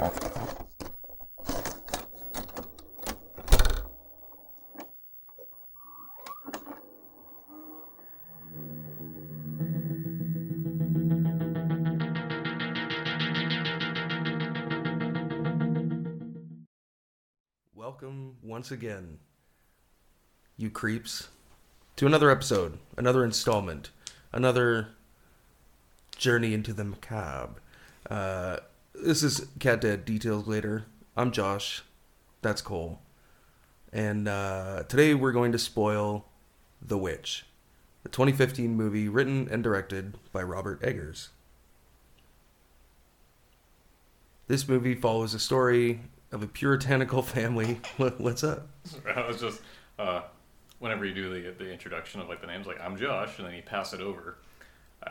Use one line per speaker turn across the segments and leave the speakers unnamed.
Welcome once again, you creeps, to another episode, another installment, another journey into the macabre. Uh, this is Cat Dead Details Later. I'm Josh. That's Cole. And uh, today we're going to spoil The Witch, the 2015 movie written and directed by Robert Eggers. This movie follows a story of a puritanical family. What's up?
I was just uh, whenever you do the the introduction of like the names, like I'm Josh, and then you pass it over.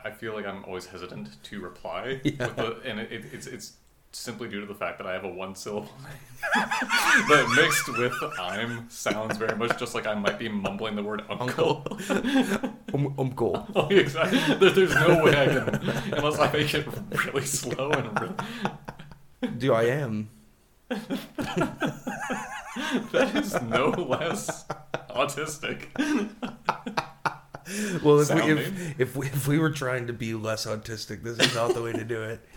I feel like I'm always hesitant to reply,
Yeah.
the, and it, it, it's it's simply due to the fact that I have a one syllable name that mixed with I'm sounds very much just like I might be mumbling the word uncle.
Uncle. um, uncle.
Oh, exactly. There, there's no way I can unless I make it really slow and really,
Do I am?
that is no less autistic.
Well, if we, if, if we if we were trying to be less autistic, this is not the way to do it.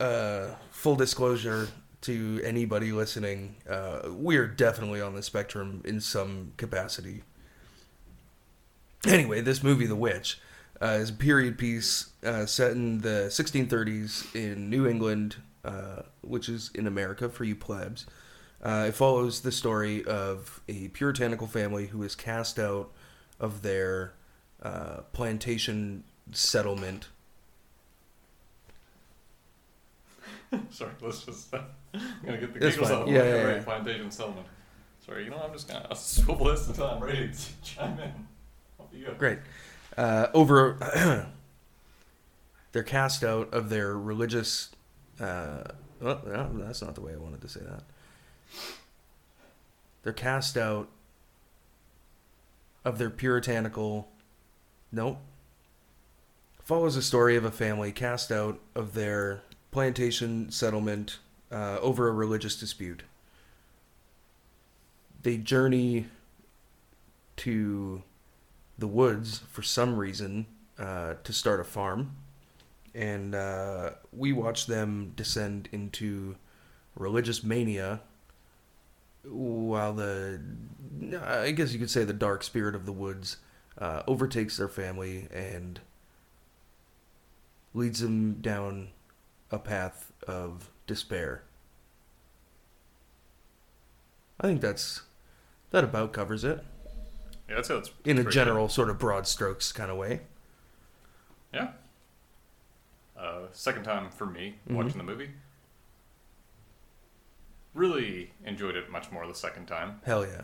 Uh, full disclosure to anybody listening, uh, we are definitely on the spectrum in some capacity. Anyway, this movie, The Witch, uh, is a period piece uh, set in the 1630s in New England, uh, which is in America for you plebs. Uh, it follows the story of a puritanical family who is cast out of their uh, plantation settlement.
Sorry, let's just. I'm gonna get the
That's
giggles
fine.
out.
Yeah,
Yeah,
yeah,
right,
yeah.
Plantation settlement. Sorry, you know I'm just gonna swivel this until I'm ready to chime in. Off you go.
Great. Uh, over, they're cast out of their religious. Uh, well, that's not the way I wanted to say that. They're cast out of their puritanical. Nope. Follows the story of a family cast out of their plantation settlement uh, over a religious dispute. They journey to the woods for some reason uh, to start a farm, and uh, we watch them descend into religious mania. While the, I guess you could say, the dark spirit of the woods uh, overtakes their family and leads them down a path of despair. I think that's that about covers it
Yeah, that's that's
in a general sort of broad strokes kind of way.
Yeah. Uh, second time for me
Mhm.
watching the movie. Really enjoyed it much more the second time,
Hell yeah.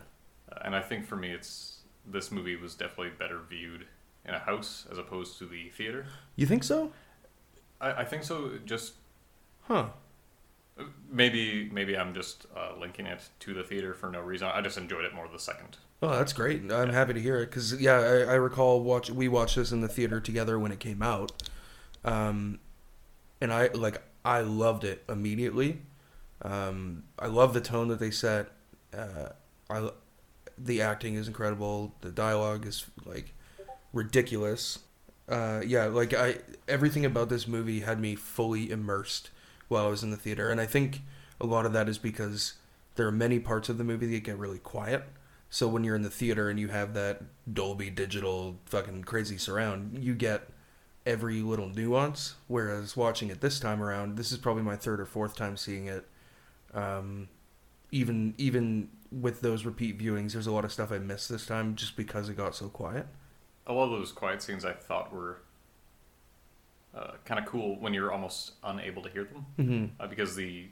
uh, and I think for me, it's this movie was definitely better viewed in a house as opposed to the theater.
You think so?
I, I think so. Just
Huh.
Maybe maybe I'm just uh, linking it to the theater for no reason. I just enjoyed it more the second.
Oh, that's great. I'm happy to hear it because yeah, I, I recall watch we watched this in the theater together when it came out, um, and I like I loved it immediately. Um, I love the tone that they set. Uh, I the acting is incredible. The dialogue is like ridiculous. Uh, yeah, like I everything about this movie had me fully immersed while I was in the theater, and I think a lot of that is because there are many parts of the movie that get really quiet. So when you're in the theater and you have that Dolby digital fucking crazy surround, you get every little nuance. Whereas watching it this time around, this is probably my third or fourth time seeing it. Um, even even with those repeat viewings, there's a lot of stuff I missed this time just because it got so quiet.
A lot of those quiet scenes I thought were uh, kind of cool when you're almost unable to hear them
Mm-hmm.
uh, because the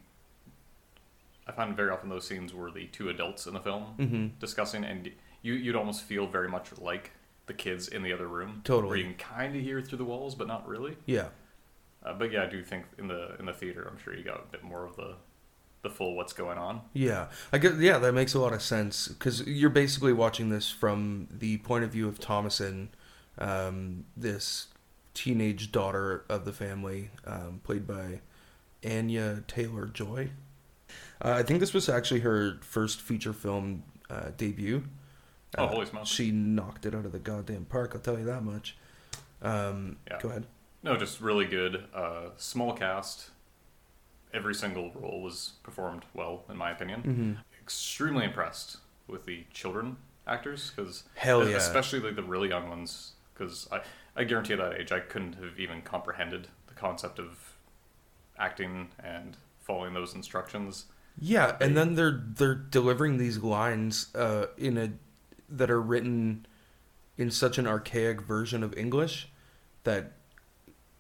I find very often those scenes were the two adults in the film
Mm-hmm.
discussing, and you you'd almost feel very much like the kids in the other room.
Totally.
Where you can kind of hear through the walls, but not really.
Yeah.
Uh, but yeah, I do think in the in the theater, I'm sure you got a bit more of the the full what's going on.
Yeah, I get. Yeah, that makes a lot of sense because you're basically watching this from the point of view of Thomasin, um, this teenage daughter of the family, um, played by Anya Taylor Joy. Uh, I think this was actually her first feature film uh, debut.
Oh,
Uh,
holy smokes.
She knocked it out of the goddamn park. I'll tell you that much. Um,
Yeah.
Go ahead.
No, just really good. Uh, small cast. Every single role was performed well, in my opinion.
hmm
Extremely impressed with the children actors because
Hell yeah.
especially like the really young ones because I, I guarantee at that age I couldn't have even comprehended the concept of acting and following those instructions.
Yeah, and then they're they're delivering these lines uh, in a that are written in such an archaic version of English that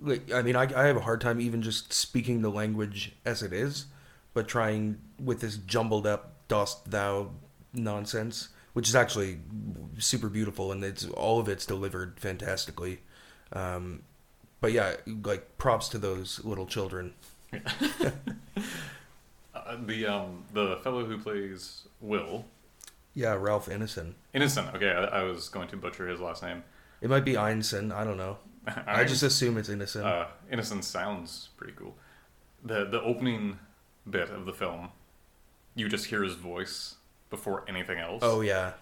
like I mean I, I have a hard time even just speaking the language as it is, but trying with this jumbled up dost thou nonsense, which is actually super beautiful and it's all of it's delivered fantastically. Um, but yeah, like props to those little children.
Uh, the um the fellow who plays Will
Yeah, Ralph Ineson.
Innocent. Okay, I, I was going to butcher his last name.
It might be Einson. I don't know. I just assume it's innocent.
uh, Innocent sounds pretty cool. The the opening bit of the film, you just hear his voice before anything else.
oh yeah.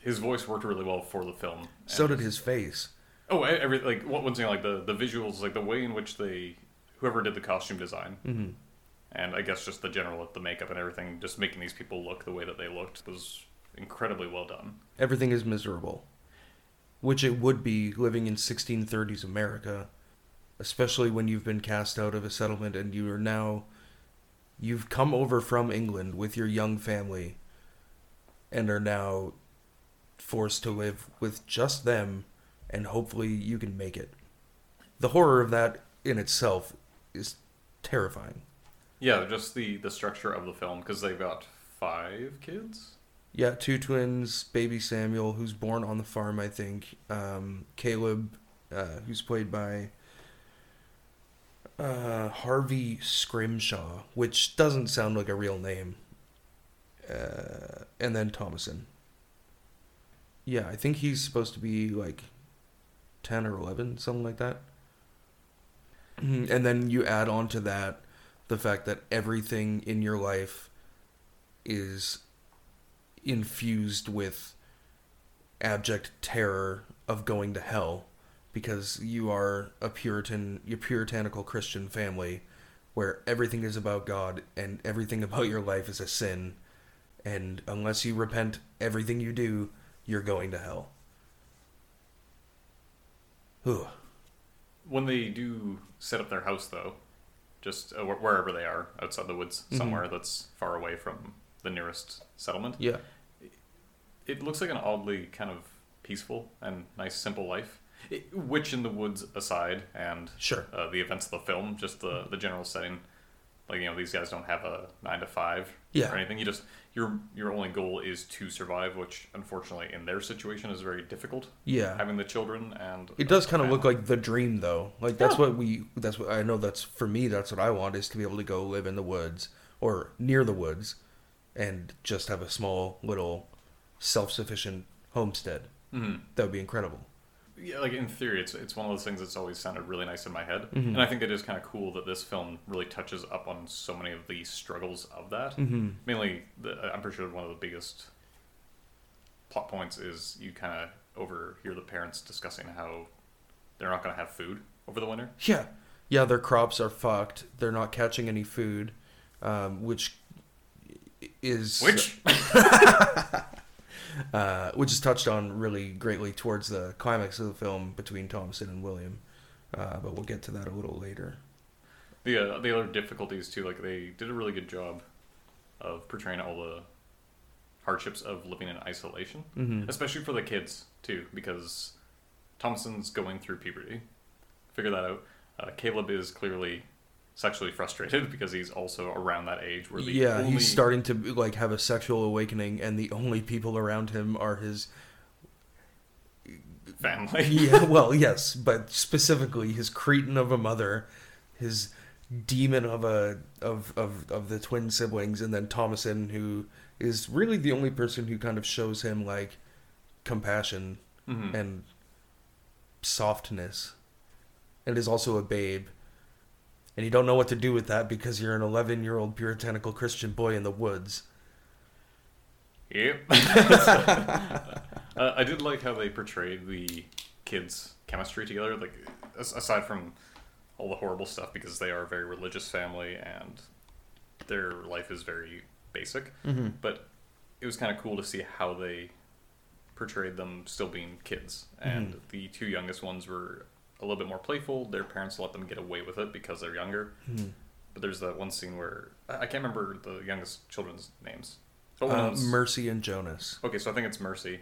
his voice worked really well for the film.
So did his face.
Oh, every like one one thing like the the visuals, like the way in which they whoever did the costume design,
hmm
and I guess just the general of the makeup and everything, just making these people look the way that they looked was incredibly well done.
Everything is miserable, which it would be living in 1630s America, especially when you've been cast out of a settlement and you are now you've come over from England with your young family and are now forced to live with just them and hopefully you can make it. The horror of that in itself is terrifying.
Yeah, just the the structure of the film because they've got five kids.
Yeah, two twins, baby Samuel, who's born on the farm, I think. Um, Caleb, uh, who's played by uh, Harvey Scrimshaw, which doesn't sound like a real name. Uh, and then Thomasin. Yeah, I think he's supposed to be like 10 or 11, something like that. Mhm, And then you add on to that the fact that everything in your life is infused with abject terror of going to hell because you are a puritan your puritanical christian family where everything is about god and everything about your life is a sin and unless you repent everything you do you're going to hell Whew.
When they do set up their house, though, just uh, wherever they are outside the woods,
Mhm.
somewhere that's far away from the nearest settlement,
yeah
it looks like an oddly kind of peaceful and nice, simple life. It, which, in the woods aside, and
sure
uh, the events of the film, just the the general setting, like you know, these guys don't have a nine to five
Yeah.
or anything. You just your your only goal is to survive, which unfortunately in their situation is very difficult.
yeah
Having the children and
It does kind of look like the dream, though. Like that's
Yeah.
what we. That's what I know. That's for me. That's what I want is to be able to go live in the woods or near the woods, and just have a small little self-sufficient homestead.
Mhm.
That would be incredible.
Yeah, like in theory, it's it's one of those things that's always sounded really nice in my head,
Mhm.
and I think it is kind of cool that this film really touches up on so many of the struggles of that.
Mm-hmm.
Mainly, the, I'm pretty sure one of the biggest plot points is you kind of overhear the parents discussing how they're not going to have food over the winter.
Yeah, yeah. Their crops are fucked. They're not catching any food, um, which is
Which
uh, which is touched on really greatly towards the climax of the film between Thomasin and William. Uh, but we'll get to that a little later.
the uh, the other difficulties too, like they did a really good job of portraying all the hardships of living in isolation.
Mm-hmm.
especially for the kids too, because Thomasin's going through puberty. Figure that out. Uh, Caleb is clearly sexually frustrated because he's also around that age where the
yeah,
only
he's starting to like have a sexual awakening, and the only people around him are his.
family.
Yeah, well, yes, but specifically his cretin of a mother, his demon of a of of of the twin siblings, and then Thomasin, who is really the only person who kind of shows him like compassion
Mhm.
and softness, and is also a babe. And you don't know what to do with that because you're an 11 year old puritanical Christian boy in the woods.
Yep. uh, I did like how they portrayed the kids' chemistry together. Like, aside from all the horrible stuff, because they are a very religious family and their life is very basic.
Mm-hmm.
But it was kind of cool to see how they portrayed them still being kids. And
Mhm.
the two youngest ones were a little bit more playful. Their parents let them get away with it because they're younger.
Mm-hmm.
But there's that one scene where I can't remember the youngest children's names.
Uh, Mercy and Jonas.
Okay, so I think it's Mercy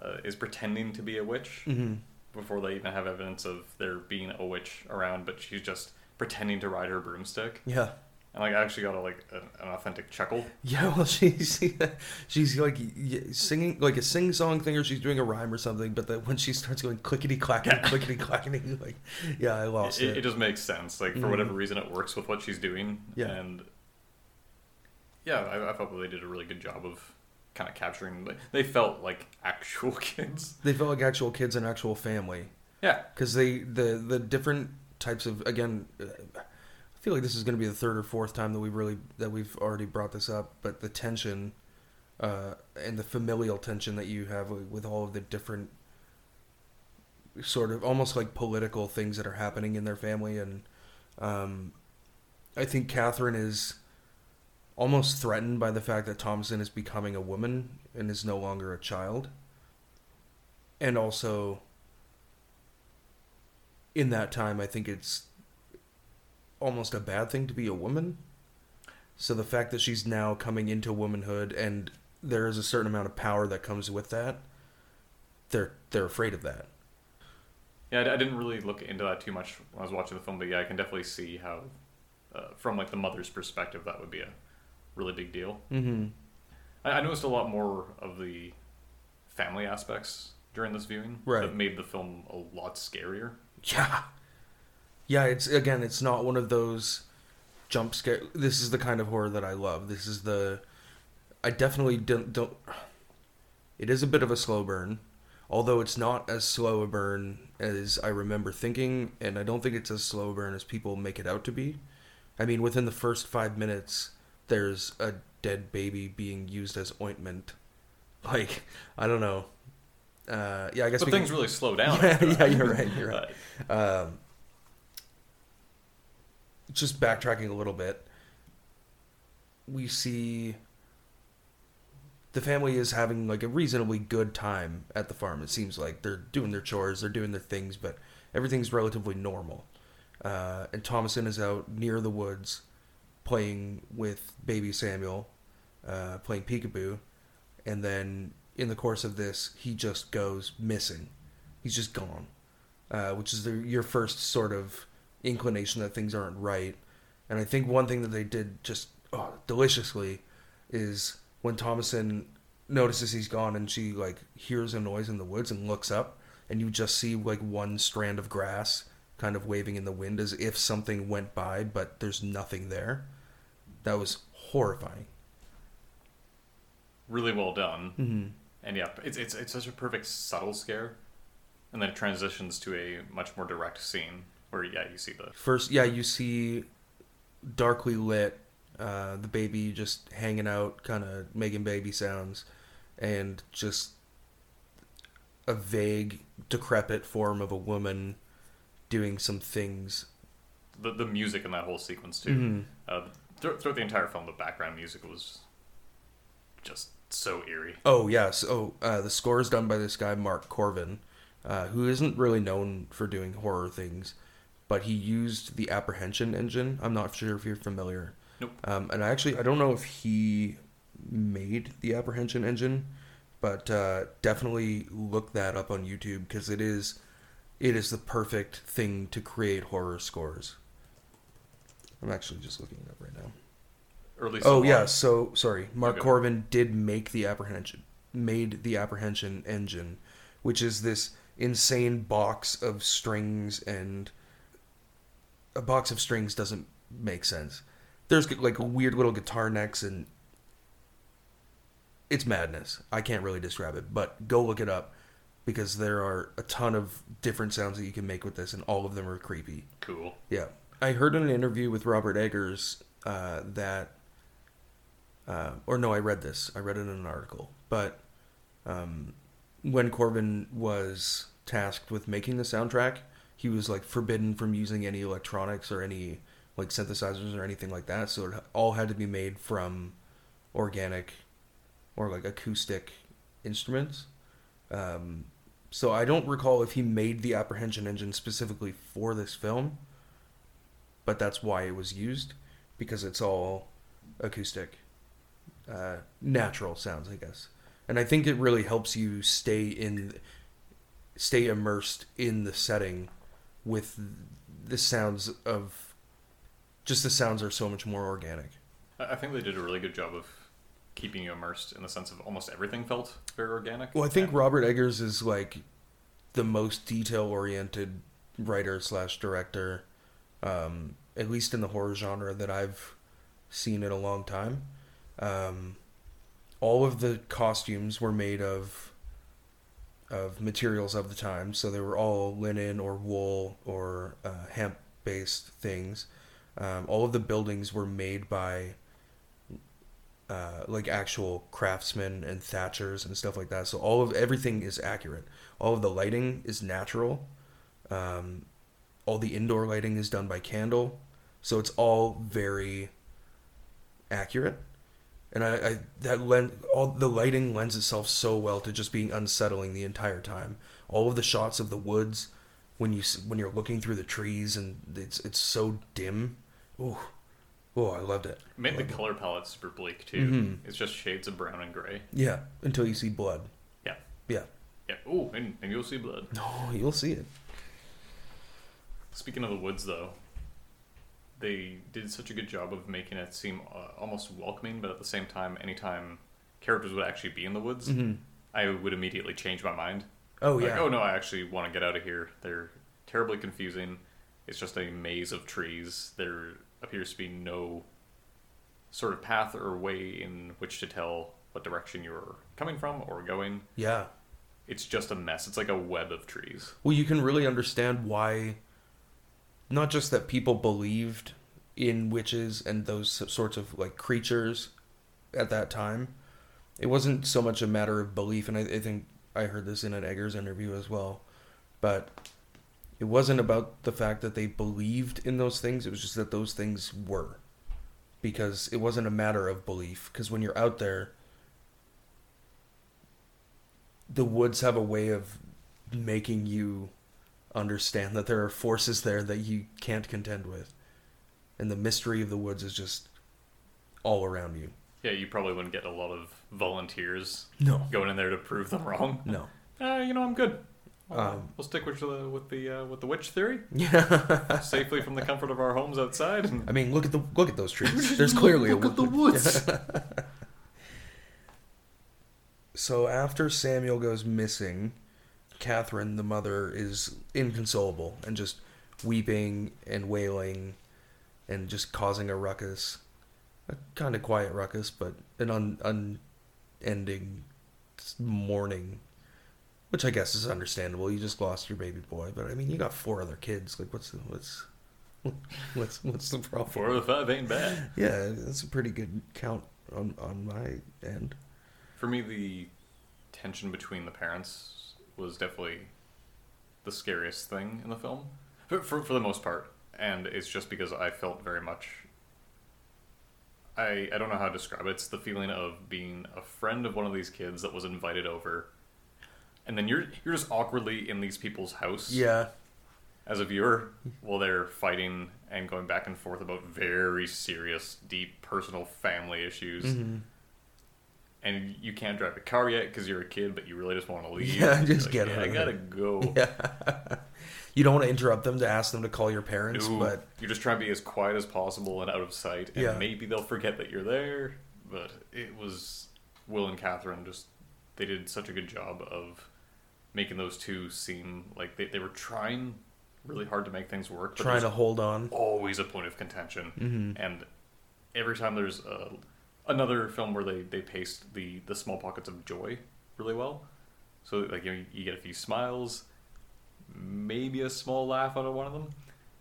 uh, is pretending to be a witch
Mm-hmm.
before they even have evidence of there being a witch around, but she's just pretending to ride her broomstick.
Yeah.
And like, I actually got a like a, an authentic chuckle.
Yeah, well, she's she's like singing like a sing song thing, or she's doing a rhyme or something. But that when she starts going clickety clackety
Yeah.
clickety clackety, like yeah, I lost
It,
it.
it just makes sense. Like for
Mhm.
whatever reason, it works with what she's doing.
Yeah.
And yeah, I, I felt that they did a really good job of kind of capturing. Like, they felt like actual kids.
They felt like actual kids and actual family
Yeah.
because they the the different types of again. uh, feel like this is going to be the third or fourth time that we've really that we've already brought this up, but the tension uh, and the familial tension that you have with all of the different sort of almost like political things that are happening in their family, and um, I think Catherine is almost threatened by the fact that Thomasin is becoming a woman and is no longer a child, and also in that time, I think it's almost a bad thing to be a woman. So the fact that she's now coming into womanhood and there is a certain amount of power that comes with that, they're they're afraid of that.
Yeah, I, didn't really look into that too much when I was watching the film, but yeah, I can definitely see how, uh, from like the mother's perspective, that would be a really big deal.
Mm-hmm.
I, I noticed a lot more of the family aspects during this viewing
Right.
that made the film a lot scarier.
Yeah, yeah. It's again, it's not one of those jump scare. This is the kind of horror that I love. This is the. I definitely don't. don't it is a bit of a slow burn, although it's not as slow a burn as I remember thinking, and I don't think it's as slow a burn as people make it out to be. I mean, within the first five minutes, there's a dead baby being used as ointment. Like, I don't know. Uh, yeah, I guess
But
we can-
things really slow down.
Yeah, yeah, you're right, you're right. Um, just backtracking a little bit, we see the family is having like a reasonably good time at the farm. It seems like they're doing their chores, they're doing their things, but everything's relatively normal. Uh, and Thomasin is out near the woods playing with baby Samuel, uh, playing peekaboo, and then in the course of this, he just goes missing. He's just gone uh, which is the, your first sort of inclination that things aren't right. And I think one thing that they did just oh, deliciously is when Thomasin notices he's gone and she like hears a noise in the woods and looks up and you just see like one strand of grass kind of waving in the wind as if something went by but there's nothing there. That was horrifying.
really well done.
Mm-hmm.
And yeah, it's, it's it's such a perfect subtle scare, and then it transitions to a much more direct scene where yeah, you see the
First, yeah, you see darkly lit, uh, the baby just hanging out, kind of making baby sounds, and just a vague, decrepit form of a woman doing some things.
the, the music in that whole sequence too.
Mhm.
Uh, thro- throughout the entire film, the background music was just so eerie.
Oh yeah, so uh, the score is done by this guy Mark Korven, uh, who isn't really known for doing horror things, but he used the Apprehension engine. I'm not sure if you're familiar.
Nope.
Um, and I actually I don't know if he made the Apprehension engine, but uh, definitely look that up on YouTube because it is it is the perfect thing to create horror scores. I'm actually just looking it up right now.
Least
Oh
lot.
yeah, so sorry. Mark
Okay.
Korven did make the apprehension made the apprehension engine, which is this insane box of strings and a box of strings doesn't make sense. There's like weird little guitar necks and it's madness. I can't really describe it, but go look it up because there are a ton of different sounds that you can make with this and all of them are creepy.
Cool.
Yeah. I heard in an interview with Robert Eggers uh, that, uh, or no, I read this. I read it in an article. But um, when Korven was tasked with making the soundtrack, he was like forbidden from using any electronics or any like synthesizers or anything like that. So it all had to be made from organic or like acoustic instruments. Um, so I don't recall if he made the apprehension engine specifically for this film, but that's why it was used because it's all acoustic, uh, natural sounds, I guess. And I think it really helps you stay in, stay immersed in the setting, with the sounds of, just the sounds are so much more organic.
I think they did a really good job of keeping you immersed in the sense of almost everything felt very organic.
Well, I think
And-
Robert Eggers is like the most detail oriented writer slash director, um, at least in the horror genre that I've seen in a long time. Um, all of the costumes were made of of materials of the time, so they were all linen or wool or uh, hemp based things. Um, all of the buildings were made by uh, like actual craftsmen and thatchers and stuff like that. So all of everything is accurate. All of the lighting is natural. Um, all the indoor lighting is done by candle, so it's all very accurate. And I, I that lend all the lighting lends itself so well to just being unsettling the entire time. All of the shots of the woods when you when you're looking through the trees and it's it's so dim. Oh, oh, I loved it.
It made the
it.
color palette super bleak too.
Mhm.
It's just shades of brown and gray.
Yeah, until you see blood.
Yeah.
Yeah.
Yeah. Oh, and, and you'll see blood.
No, you'll see it.
Speaking of the woods, though, they did such a good job of making it seem uh, almost welcoming, but at the same time, anytime characters would actually be in the woods,
Mhm.
I would immediately change my mind.
Oh
like,
yeah.
oh no, I actually want to get out of here. They're terribly confusing. It's just a maze of trees. There appears to be no sort of path or way in which to tell what direction you're coming from or going.
Yeah.
It's just a mess. It's like a web of trees.
Well, you can really understand why. Not just that people believed in witches and those sorts of like creatures at that time. It wasn't so much a matter of belief, and I, I think I heard this in an Eggers interview as well. But it wasn't about the fact that they believed in those things. It was just that those things were, because it wasn't a matter of belief. Because when you're out there, the woods have a way of making you understand that there are forces there that you can't contend with. And the mystery of the woods is just all around you.
Yeah, you probably wouldn't get a lot of volunteers
No.
going in there to prove them wrong.
No.
Uh, you know, I'm good. I'll,
Um,
we'll stick with the with the uh, with the witch theory,
Yeah.
safely from the comfort of our homes outside. And
I mean, look at the look at those trees. There's clearly a
Look at the woods.
So after Samuel goes missing, Catherine, the mother, is inconsolable and just weeping and wailing and just causing a ruckus. A kind of quiet ruckus, but an un- unending mourning. Which I guess is understandable. You just lost your baby boy, but I mean, you got four other kids. Like, what's the, what's what's what's the problem?
Four of the five ain't bad.
Yeah, that's a pretty good count on on my end.
For me, the tension between the parents was definitely the scariest thing in the film, for, for, for the most part. And it's just because I felt very much. I, I don't know how to describe it. It's the feeling of being a friend of one of these kids that was invited over, and then you're you're just awkwardly in these people's house
Yeah,
as a viewer while they're fighting and going back and forth about very serious, deep personal family issues.
Mm-hmm.
And you can't drive a car yet because you're a kid, but you really just want to leave.
Yeah, just
like,
get
"Yeah,
out
I gotta
here."
go.
yeah. you don't want to interrupt them to ask them to call your parents,
No,
but
you're just trying to be as quiet as possible and out of sight. And
Yeah.
maybe they'll forget that you're there. But it was Will and Catherine just they did such a good job of making those two seem like they, they were trying really hard to make things work. But
trying to hold on.
always a point of contention.
Mhm.
And every time there's a, another film where they, they paste the, the small pockets of joy really well. So like you, know, you get a few smiles, maybe a small laugh out of one of them,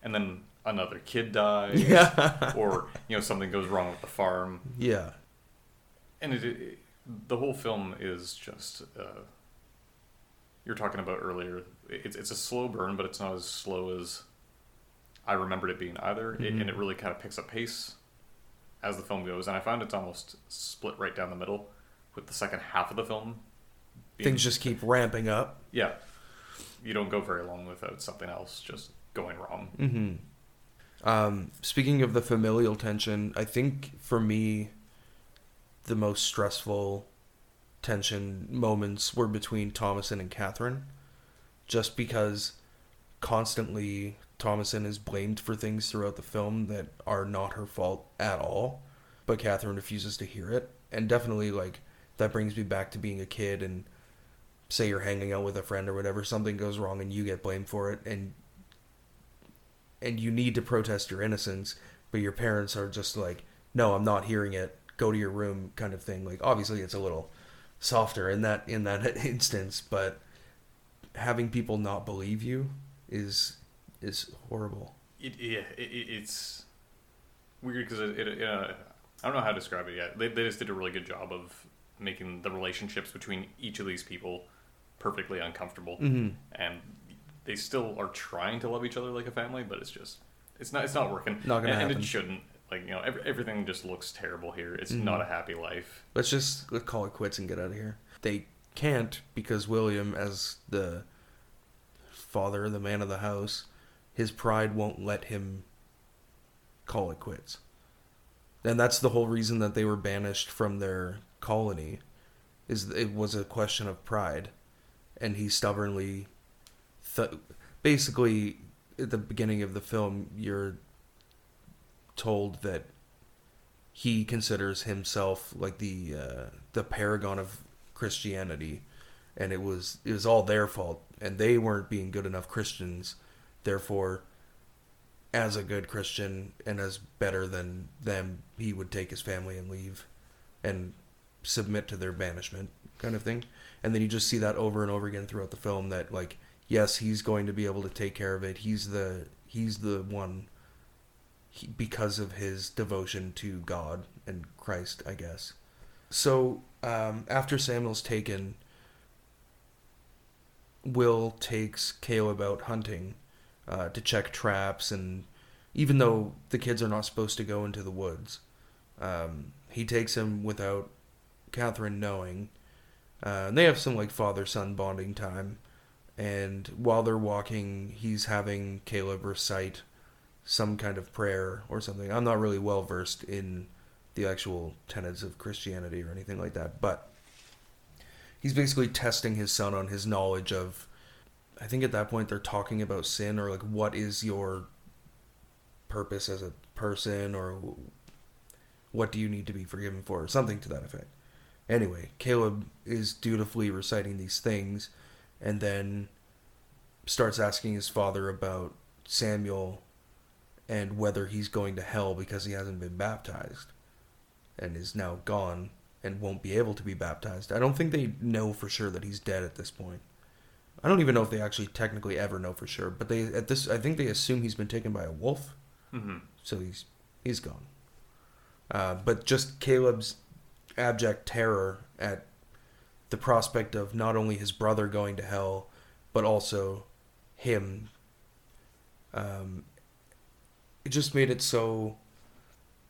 and then another kid dies,
Yeah.
or you know something goes wrong with the farm,
yeah.
and it, it the whole film is just uh, you're talking about earlier. It's it's a slow burn, but it's not as slow as I remembered it being either, it,
Mhm.
and it really kind of picks up pace as the film goes. And I found it's almost split right down the middle, with the second half of the film. being-
Things just keep ramping up.
yeah, you don't go very long without something else just going wrong.
Mm-hmm. Um, speaking of the familial tension, I think for me, the most stressful tension moments were between Thomasin and Catherine, just because constantly Thomasin is blamed for things throughout the film that are not her fault at all, but Catherine refuses to hear it, and definitely like that brings me back to being a kid and say you're hanging out with a friend or whatever something goes wrong and you get blamed for it and and you need to protest your innocence, but your parents are just like, no, I'm not hearing it. Go to your room, kind of thing. Like obviously, it's a little softer in that in that instance, but having people not believe you is is horrible.
It, yeah, it, it, it's weird because it, it, uh, I don't know how to describe it yet. They, they just did a really good job of making the relationships between each of these people perfectly uncomfortable,
Mm-hmm.
and they still are trying to love each other like a family, but it's just it's not it's not working.
Not gonna
and, and it shouldn't. Like you know, every, everything just looks terrible here. It's
Mhm.
not a happy life.
Let's just let's call it quits and get out of here. They can't because William, as the father, the man of the house, his pride won't let him call it quits. And that's the whole reason that they were banished from their colony, is it was a question of pride, and he stubbornly, th- basically, at the beginning of the film, you're told that he considers himself like the uh, the paragon of Christianity, and it was it was all their fault, and they weren't being good enough Christians. Therefore, as a good Christian and as better than them, he would take his family and leave, and submit to their banishment, kind of thing. And then you just see that over and over again throughout the film. That like, yes, he's going to be able to take care of it. He's the he's the one he, because of his devotion to God and Christ, I guess. So um, after Samuel's taken, Will takes Caleb out hunting uh, to check traps, and even though the kids are not supposed to go into the woods, um, he takes him without Catherine knowing. Uh, and they have some like father son bonding time, and while they're walking, he's having Caleb recite some kind of prayer or something. I'm not really well versed in the actual tenets of Christianity or anything like that, but he's basically testing his son on his knowledge of I think at that point they're talking about sin or like what is your purpose as a person or what do you need to be forgiven for or something to that effect. Anyway, Caleb is dutifully reciting these things and then starts asking his father about Samuel and whether he's going to hell because he hasn't been baptized and is now gone and won't be able to be baptized. I don't think they know for sure that he's dead at this point. I don't even know if they actually technically ever know for sure, but they at this I think they assume he's been taken by a wolf,
hmm
so he's he's gone. Uh, but just Caleb's abject terror at the prospect of not only his brother going to hell, but also him. Um, it just made it so,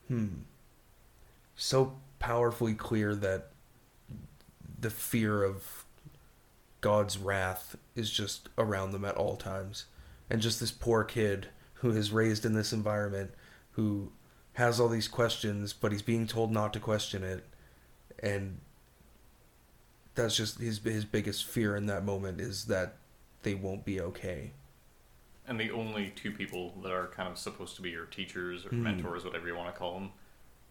hmm, so powerfully clear that the fear of God's wrath is just around them at all times. And just this poor kid who is raised in this environment who has all these questions, but he's being told not to question it. And that's just his his biggest fear in that moment is that they won't be okay.
And the only two people that are kind of supposed to be your teachers or
Hmm.
mentors, whatever you want to call them,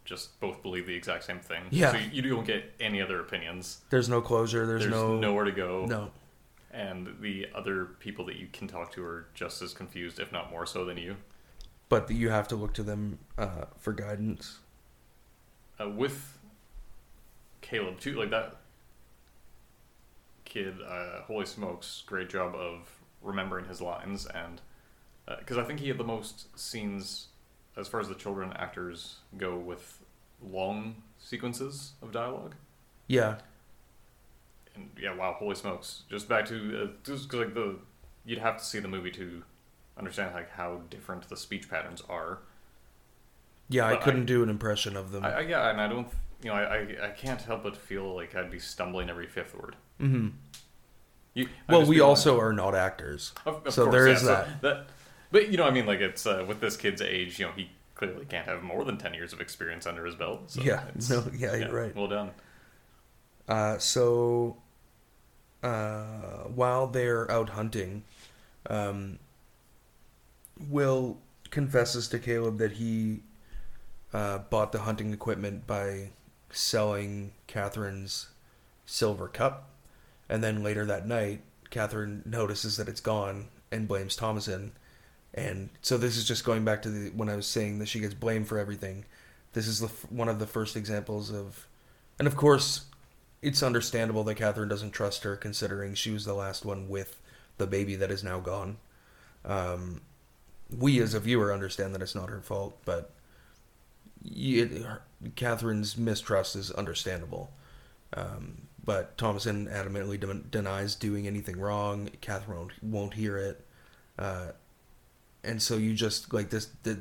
just both believe the exact same thing.
Yeah.
So you, you don't get any other opinions.
There's no closure. There's,
There's,
no
nowhere to go.
no.
And the other people that you can talk to are just as confused, if not more so, than you.
But you have to look to them uh, for guidance.
Uh, with Caleb too, like that kid, uh, holy smokes, great job of remembering his lines and because I think he had the most scenes as far as the children actors go with long sequences of dialogue.
Yeah,
And yeah, wow, holy smokes! Just back to uh, just 'cause, like the you'd have to see the movie to understand like how different the speech patterns are.
yeah. I
But I-
couldn't do an impression of them.
I, I yeah, and I don't you know I, I I can't help but feel like I'd be stumbling every fifth word.
Mm-hmm.
You,
Well, we also are not actors.
Of, of
So
course,
there
yeah,
is
so
that.
But you know, I mean, like it's uh, with this kid's age, you know, he clearly can't have more than ten years of experience under his belt. So
Yeah,
it's-
no, yeah, you're right.
Well done.
Uh, so, uh, while they're out hunting, um, Will confesses to Caleb that he uh, bought the hunting equipment by selling Catherine's silver cup. And then later that night, Catherine notices that it's gone and blames Thomasin. And so this is just going back to the, when I was saying that she gets blamed for everything. This is the, one of the first examples of, and of course, it's understandable that Catherine doesn't trust her, considering she was the last one with the baby that is now gone. Um, we as a viewer understand that it's not her fault, but it, her, Catherine's mistrust is understandable. Um, but Thomasin adamantly de- denies doing anything wrong. Catherine won't, won't hear it, uh, and so you just like this the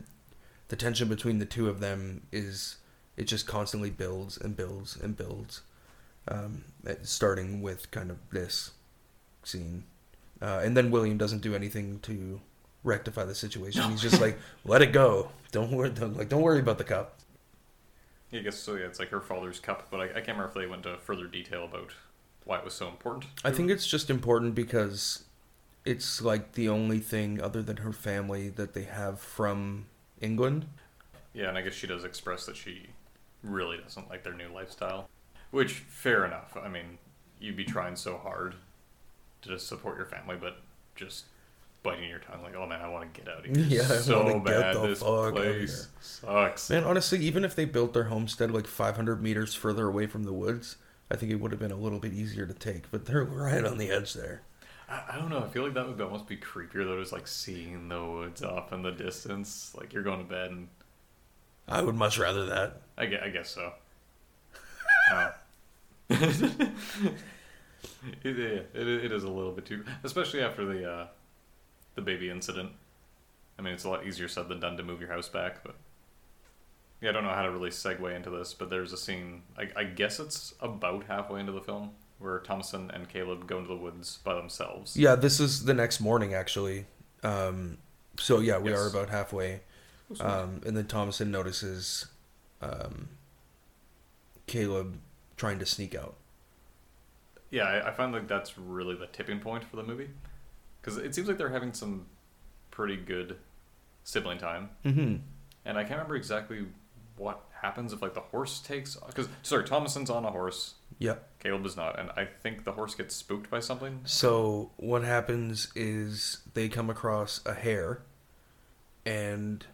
the tension between the two of them is it just constantly builds and builds and builds um, starting with kind of this scene uh, and then william doesn't do anything to rectify the situation he's just like let it go don't worry don't, like don't worry about the cup
I guess so. Yeah, it's like her father's cup, but I, I can't remember if they went into further detail about why it was so important.
i think it's just important because it's like the only thing other than her family that they have from england
Yeah, and I guess she does express that she really doesn't like their new lifestyle, which fair enough. I mean, you'd be trying so hard to support your family, but just biting your tongue like, oh man, I want to get out of here.
Yeah, I
so bad. This place sucks.
Man, honestly, even if they built their homestead like 500 meters further away from the woods, I think it would have been a little bit easier to take. But they're right on the edge there.
I, I don't know. I feel like that would almost be creepier though, just like seeing the woods off in the distance. Like you're going to bed, and
I would much rather that.
I guess, I guess so. Uh, it, it, it is a little bit too, especially after the uh, the baby incident. I mean, it's a lot easier said than done to move your house back, but yeah, I don't know how to really segue into this. But there's a scene. I, I guess it's about halfway into the film where Thomasin and Caleb go into the woods by themselves.
Yeah, this is the next morning actually. Um, so yeah, we
Yes.
are about halfway. Um, and then Thomasin notices um, Caleb trying to sneak out.
Yeah, I, I find like that's really the tipping point for the movie, because it seems like they're having some pretty good sibling time,
Mm-hmm.
and I can't remember exactly what happens if like the horse takes because sorry, Thomasin's on a horse,
Yep.
Caleb is not, and I think the horse gets spooked by something.
So what happens is they come across a hare, and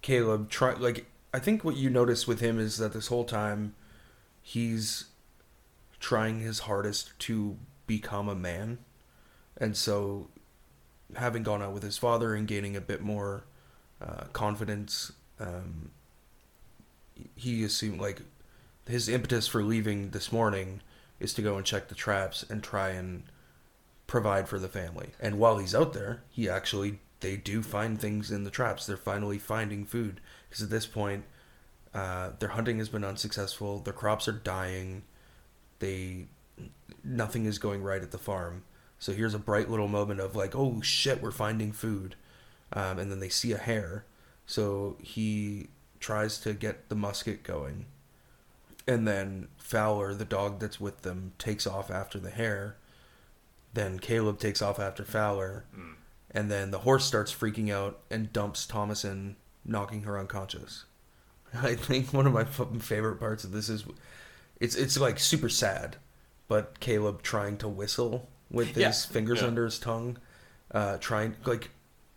Caleb try like I think what you notice with him is that this whole time he's trying his hardest to become a man, and so having gone out with his father and gaining a bit more uh, confidence, um, he assumed like his impetus for leaving this morning is to go and check the traps and try and provide for the family. And while he's out there, he actually they do find things in the traps. They're finally finding food because at this point, uh, their hunting has been unsuccessful. Their crops are dying. They nothing is going right at the farm. So here's a bright little moment of like, oh shit, we're finding food, um, and then they see a hare. So he tries to get the musket going and then Fowler, the dog that's with them, takes off after the hare. Then Caleb takes off after Fowler,
Mm.
and then the horse starts freaking out and dumps Thomasin, knocking her unconscious. I think one of my favorite parts of this is, it's it's like super sad, but Caleb trying to whistle with his
Yeah,
fingers
yeah.
under his tongue, uh, trying like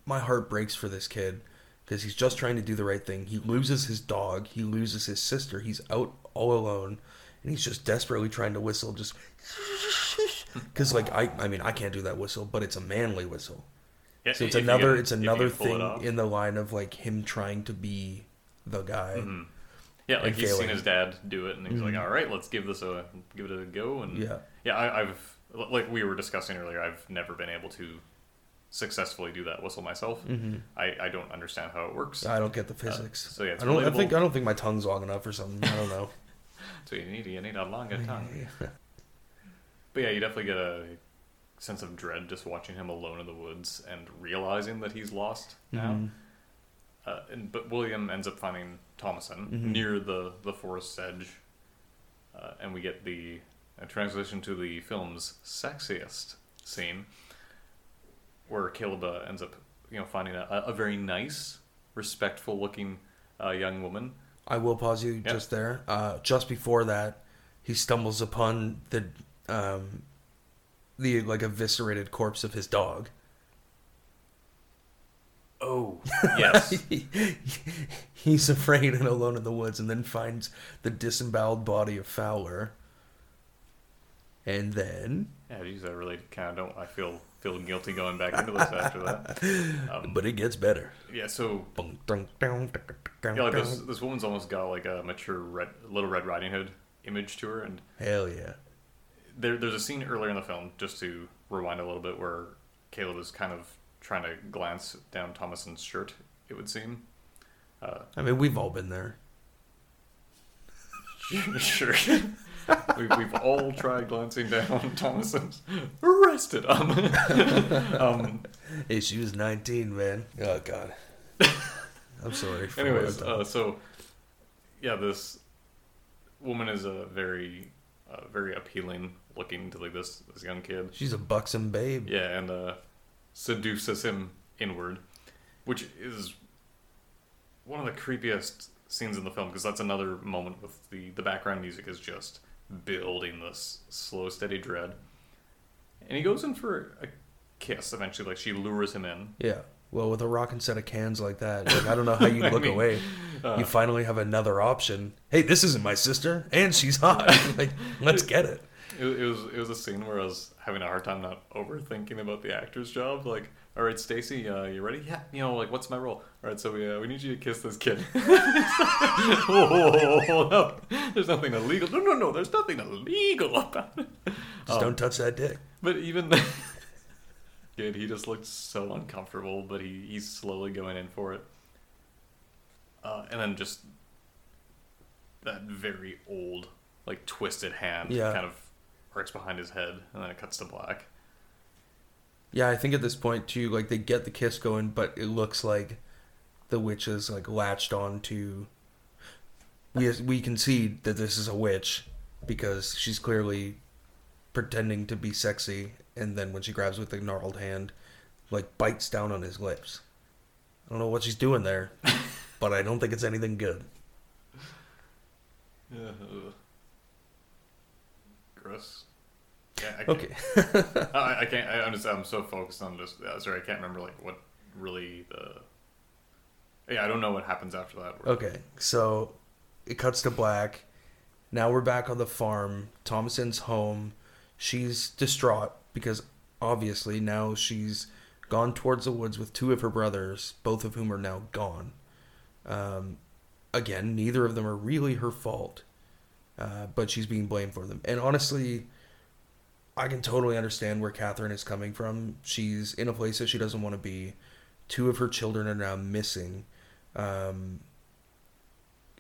my heart breaks for this kid because he's just trying to do the right thing. He loses his dog, he loses his sister, he's out all alone, and he's just desperately trying to whistle, just because like I, I mean I can't do that whistle, but it's a manly whistle.
Yeah,
So it's another
can-
it's another
pull it
thing in the line of like him trying to be the guy.
Mhm. Yeah, like he's seen his dad do it, and he's like,
Mhm.
"All right, let's give this a give it a go." And
Yeah.
yeah, I, I've like we were discussing earlier. I've never been able to successfully do that whistle myself.
hmm
I, I don't understand how it works.
I don't get the physics.
so yeah, it's
I don't. I think I don't think my tongue's long enough or something. I don't know.
So you need you need a longer tongue. But yeah, you definitely get a sense of dread just watching him alone in the woods and realizing that he's lost now.
Mhm.
Uh, and, but William ends up finding Thomasin
Mhm.
near the, the forest's edge. Uh, and we get the a transition to the film's sexiest scene, where Caleb uh, ends up, you know, finding a, a very nice, respectful-looking uh, young woman.
I will pause you
Yeah.
just there. Uh, just before that, he stumbles upon the um, the like eviscerated corpse of his dog.
Oh, yes.
He's afraid and alone in the woods, and then finds the disemboweled body of Fowler. And then,
yeah, geez, I really kind of don't. I feel feel guilty going back into this after that. Um,
but it gets better.
yeah, so yeah, like this this woman's almost got like a mature red, little Red Riding Hood image to her, and
Hell yeah.
there, there's a scene earlier in the film, just to rewind a little bit, where Caleb is kind of trying to glance down Thomasin's shirt. It would seem. Uh,
I mean, we've all been there.
sure. we, we've all tried glancing down on Thomasin's. Arrested. Um, um,
Hey, she was 19, man. Oh, God. I'm sorry.
Anyways, uh, so yeah, this woman is a very, uh, very appealing looking to like this this young kid.
She's a buxom babe.
Yeah, and uh, seduces him inward, which is one of the creepiest scenes in the film because that's another moment with the the background music is just building this slow, steady dread, and he goes in for a kiss eventually. Like she lures him in.
Yeah. Well, with a rocking set of cans like that, like, I don't know how you look
mean,
away.
uh,
you finally have another option. Hey, this isn't my sister, and she's hot. like, let's get it.
It, it was it was a scene where I was having a hard time not overthinking about the actor's job. Like, all right, Stacy, uh, you ready? Yeah. You know, like, what's my role? All right, so we uh, we need you to kiss this kid. oh, hold up. There's nothing illegal. No, no, no. There's nothing illegal about it.
Just
Um,
don't touch that dick.
But even kid, he just looked so uncomfortable. But he he's slowly going in for it. Uh, and then just that very old, like twisted hand,
Yeah.
kind of arcs behind his head, and then it cuts to black.
Yeah, I think at this point too, like they get the kiss going, but it looks like the witch is like latched on to. We we concede that this is a witch because she's clearly pretending to be sexy, and then when she grabs with the gnarled hand, like bites down on his lips. I don't know what she's doing there, but I don't think it's anything good.
Gross. Yeah, I can't,
Okay.
I, I can't. I, I'm just. I'm so focused on just. Uh, sorry, I can't remember like what really the. Yeah, I don't know what happens after that.
Okay, so it cuts to black. Now we're back on the farm. Thomasin's home. She's distraught because obviously now she's gone towards the woods with two of her brothers, both of whom are now gone. Um, again, neither of them are really her fault, uh, but she's being blamed for them. And honestly, I can totally understand where Catherine is coming from. She's in a place that she doesn't want to be. Two of her children are now missing. Um,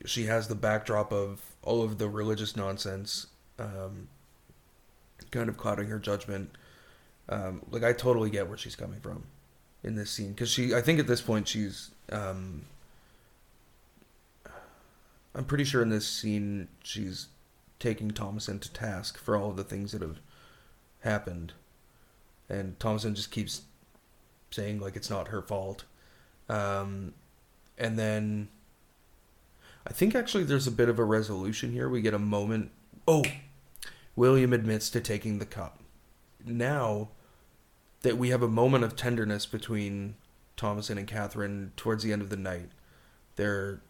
she has the backdrop of all of the religious nonsense, um, kind of clouding her judgment. Um, like I totally get where she's coming from in this scene because she, I think at this point she's, um, I'm pretty sure in this scene she's taking Thomasin to task for all of the things that have happened, and Thomasin just keeps saying like it's not her fault, um, and then I think actually there's a bit of a resolution here. We get a moment. Oh, William admits to taking the cup. Now that we have a moment of tenderness between Thomasin and Catherine towards the end of the night, they're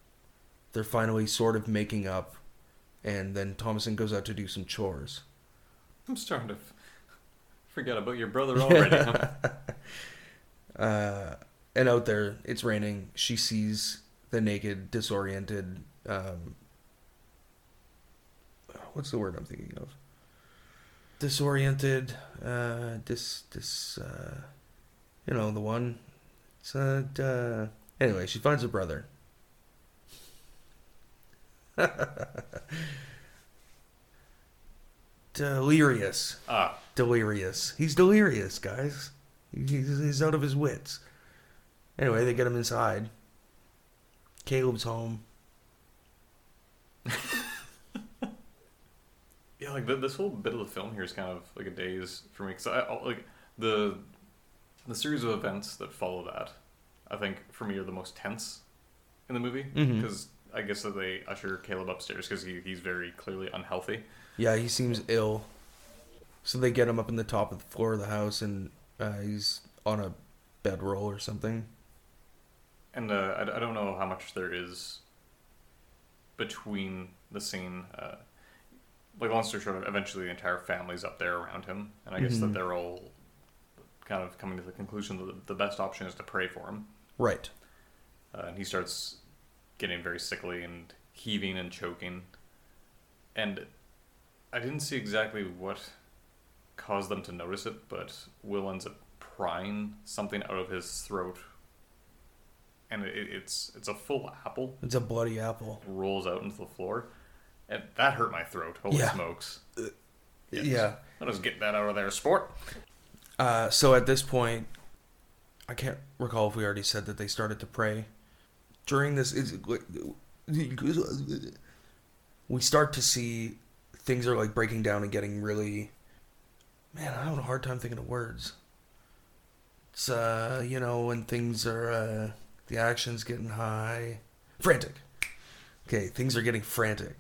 they're finally sort of making up, and then Thomasin goes out to do some chores.
I'm starting to f- forget about your brother already. huh?
Uh, and out there, it's raining. She sees the naked, disoriented. Um, what's the word I'm thinking of? Disoriented. Uh, dis dis. Uh, you know the one. It's uh, uh, anyway, she finds her brother. delirious.
Ah,
Delirious. He's delirious, guys. He's, he's out of his wits. Anyway, they get him inside. Caleb's home.
yeah, like this whole bit of the film here is kind of like a daze for me because I like the the series of events that follow that. I think for me are the most tense in the movie
mm-hmm.
because I guess that they usher Caleb upstairs because he, he's very clearly unhealthy.
Yeah, he seems ill. So they get him up in the top of the floor of the house, and uh, he's on a bedroll or something.
And uh, I, I don't know how much there is between the scene. Uh, like, long story short, eventually the entire family's up there around him, and I guess that
Mhm.
they're all kind of coming to the conclusion that the, the best option is to pray for him.
Right.
Uh, and he starts getting very sickly and heaving and choking. And I didn't see exactly what caused them to notice it, but Will ends up prying something out of his throat, and it, it's it's a full apple
It's a bloody apple.
rolls out into the floor, and that hurt my throat. Holy
Yeah.
smokes!
Yeah.
let us get that out of there, sport.
Uh, so at this point, I can't recall if we already said that they started to pray. During this, is we start to see things are like breaking down and getting really. Man, I have a hard time thinking of words. It's uh, you know, when things are uh, the action's getting high, frantic. Okay, things are getting frantic,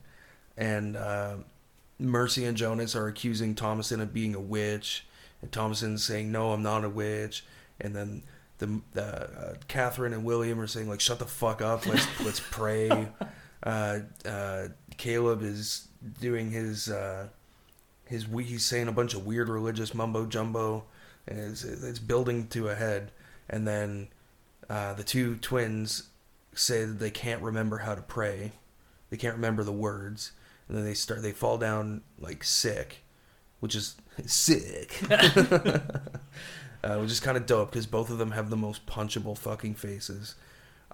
and uh, Mercy and Jonas are accusing Thomasin of being a witch and Thomasin's saying, "No, I'm not a witch," and then the the uh, Catherine and William are saying like, "Shut the fuck up, let's let's pray." Uh, uh, Caleb is doing his uh, his we- he's saying a bunch of weird religious mumbo jumbo, and it's, it's building to a head, and then uh, the two twins say that they can't remember how to pray, they can't remember the words, and then they start they fall down like sick which is sick. uh, which is kind of dope because both of them have the most punchable fucking faces.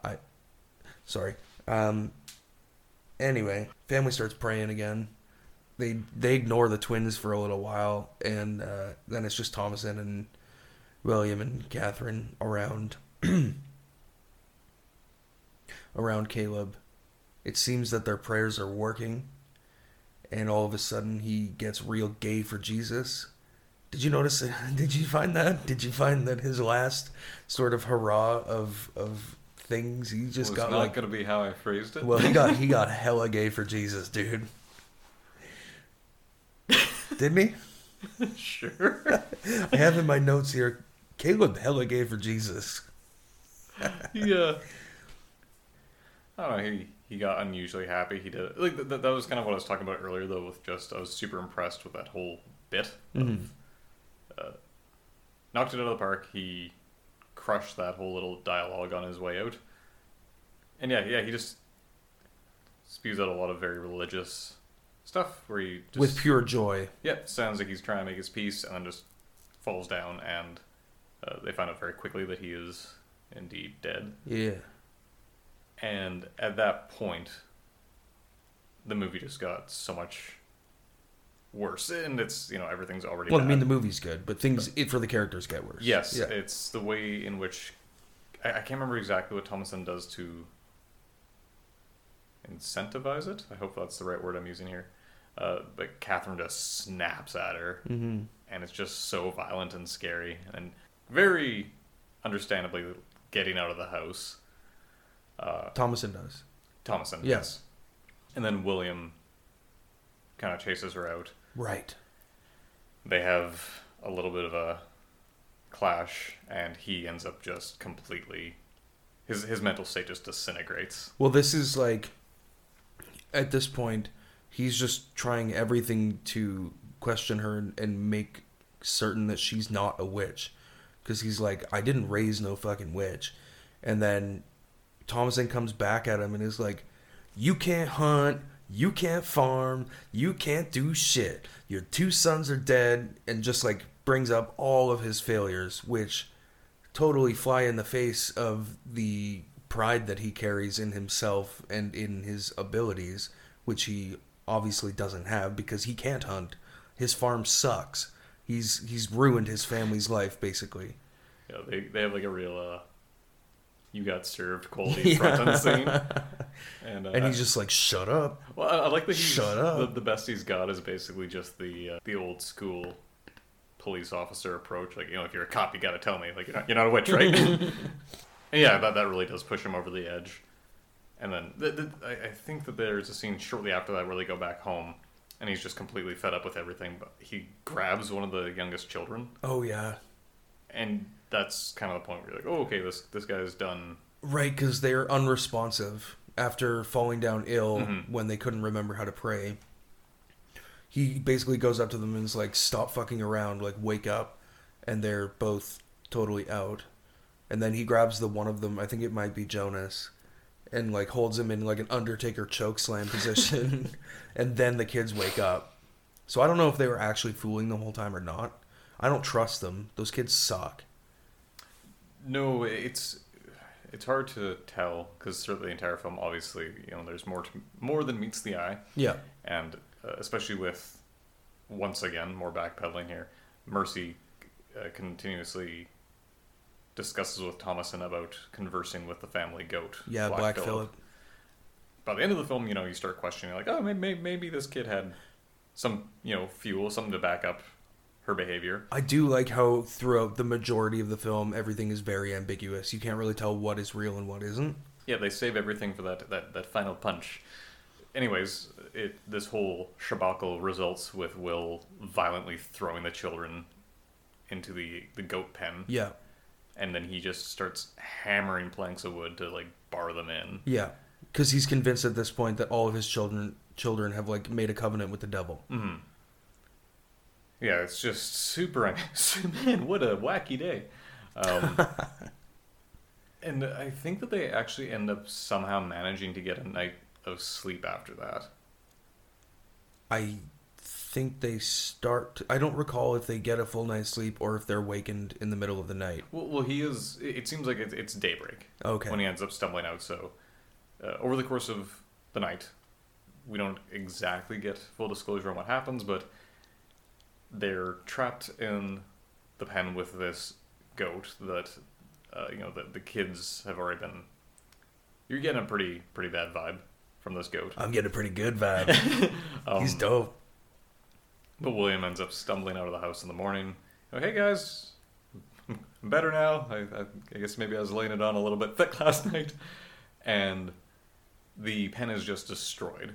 I, sorry. Um. Anyway, family starts praying again. They they ignore the twins for a little while, and uh, then it's just Thomasin and William and Catherine around around Caleb. It seems that their prayers are working and all of a sudden he gets real gay for Jesus. Did you notice? Did you find that? Did you find that his last sort of hurrah of of things he just
was
got
not
like?
going to be how I phrased it.
Well, he got he got hella gay for Jesus, dude. Didn't he?
sure.
I have in my notes here. Caleb hella gay for Jesus.
yeah. I don't know. He he got unusually happy. He did it. like th- that. Was kind of what I was talking about earlier, though. With just I was super impressed with that whole bit. Of,
Mhm.
uh, knocked it out of the park. He crushed that whole little dialogue on his way out. And yeah, yeah, he just spews out a lot of very religious stuff where he just
with pure joy.
yeah, sounds like he's trying to make his peace, and then just falls down, and uh, they find out very quickly that he is indeed dead.
Yeah.
And at that point, the movie just got so much worse, and it's you know everything's already.
Well, I mean the movie's good, but things it for the characters get worse.
yes,
Yeah.
it's the way in which I, I can't remember exactly what Thomasin does to incentivize it. I hope that's the right word I'm using here. Uh, but Catherine just snaps at her,
hmm
and it's just so violent and scary, and very understandably getting out of the house. Uh,
Thomasin does.
Thomasin.
Yes.
And then William kind of chases her out.
Right.
They have a little bit of a clash, and he ends up just completely. His, his mental state just disintegrates.
Well, this is like at this point, he's just trying everything to question her and, and make certain that she's not a witch. because he's like, I didn't raise no fucking witch. And then Thomasin comes back at him and is like, You can't hunt, you can't farm, you can't do shit. Your two sons are dead, and just like brings up all of his failures, which totally fly in the face of the pride that he carries in himself and in his abilities, which he obviously doesn't have because he can't hunt. His farm sucks. He's he's ruined his family's life basically.
Yeah, they they have like a real uh, you got served quality front end scene, and uh,
And he's just like, "Shut up."
well, I, I like that he's
Shut up.
The, the best he's got is basically just the uh, the old school police officer approach. Like you know, if you're a cop, you got to tell me. Like you're not, you're not a witch, right? and yeah, that that really does push him over the edge. And then the, the, I, I think that there's a scene shortly after that where they go back home, and he's just completely fed up with everything. But he grabs one of the youngest children,
Oh yeah.
and that's kind of the point where you're like, oh, okay, this this guy's done.
Right, because they're unresponsive after falling down ill
Mhm.
when they couldn't remember how to pray. He basically goes up to them and is like, "Stop fucking around! Like, wake up!" And they're both totally out. And then he grabs the one of them. I think it might be Jonas, and like holds him in like an Undertaker choke slam position. and then the kids wake up. So I don't know if they were actually fooling the whole time or not. I don't trust them. Those kids suck.
No, it's it's hard to tell because throughout the entire film, obviously, you know, there's more to, more than meets the eye,
Yeah.
and uh, especially with once again more backpedaling here, Mercy uh, continuously discusses with Thomasin about conversing with the family goat.
Yeah, Black, Phillip.
By the end of the film, you know, you start questioning like, oh, maybe maybe this kid had some you know fuel, something to back up her behavior.
I do like how throughout the majority of the film everything is very ambiguous. You can't really tell what is real and what isn't.
Yeah, they save everything for that that, that final punch. Anyways, it this whole shabacle results with Will violently throwing the children into the the goat pen,
Yeah.
And then he just starts hammering planks of wood to like bar them in.
Yeah. Cuz he's convinced at this point that all of his children children have like made a covenant with the devil.
Mm. Yeah, it's just super. Man, what a wacky day. Um, and I think that they actually end up somehow managing to get a night of sleep after that.
I think they start I don't recall if they get a full night's sleep or if they're awakened in the middle of the night.
Well, well, he is. It seems like it's, it's daybreak
Okay.
when he ends up stumbling out. So, uh, over the course of the night, we don't exactly get full disclosure on what happens, but they're trapped in the pen with this goat that, uh, you know, the, the kids have already been. You're getting a pretty pretty bad vibe from this goat.
I'm getting a pretty good vibe. he's
Um,
dope.
But William ends up stumbling out of the house in the morning. Oh, hey guys, I'm better now. I, I, I guess maybe I was laying it on a little bit thick last night. And the pen is just destroyed.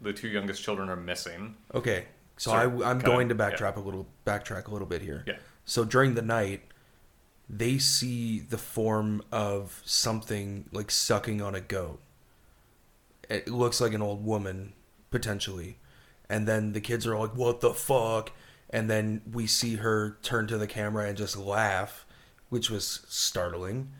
The two youngest children are missing.
Okay. So
Sorry,
I, I'm
kinda-
going to
yeah.
backtrack a little backtrack a little bit here.
Yeah.
So during the night, they see the form of something like sucking on a goat. It looks like an old woman, potentially. And then the kids are like, what the fuck? And then we see her turn to the camera and just laugh, which was startling.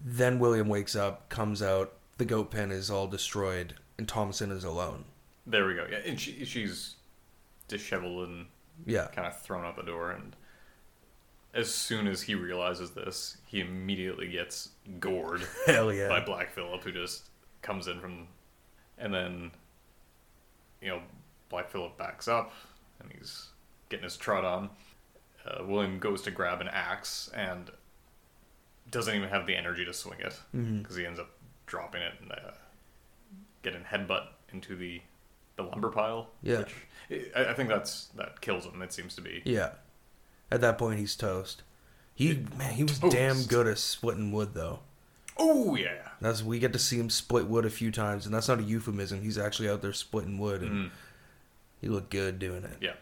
Then William wakes up, comes out, the goat pen is all destroyed, and Thompson is alone.
There we go. Yeah, and she, she's disheveled and
Yeah.
kind of thrown out the door. And as soon as he realizes this, he immediately gets gored.
Hell yeah.
by Black Phillip, who just comes in from, and then, you know, Black Phillip backs up, and he's getting his trot on. Uh, William goes to grab an axe and doesn't even have the energy to swing it because he ends up dropping it and uh, getting headbutt into the the lumber pile.
Yeah.
which I, I think that's that kills him. It seems to be.
Yeah. At that point, he's toast. He man, he was
Toast.
damn good at splitting wood though.
Oh yeah.
That's we get to see him split wood a few times, and that's not a euphemism. He's actually out there splitting wood, and
Mhm.
He looked good doing it.
Yeah.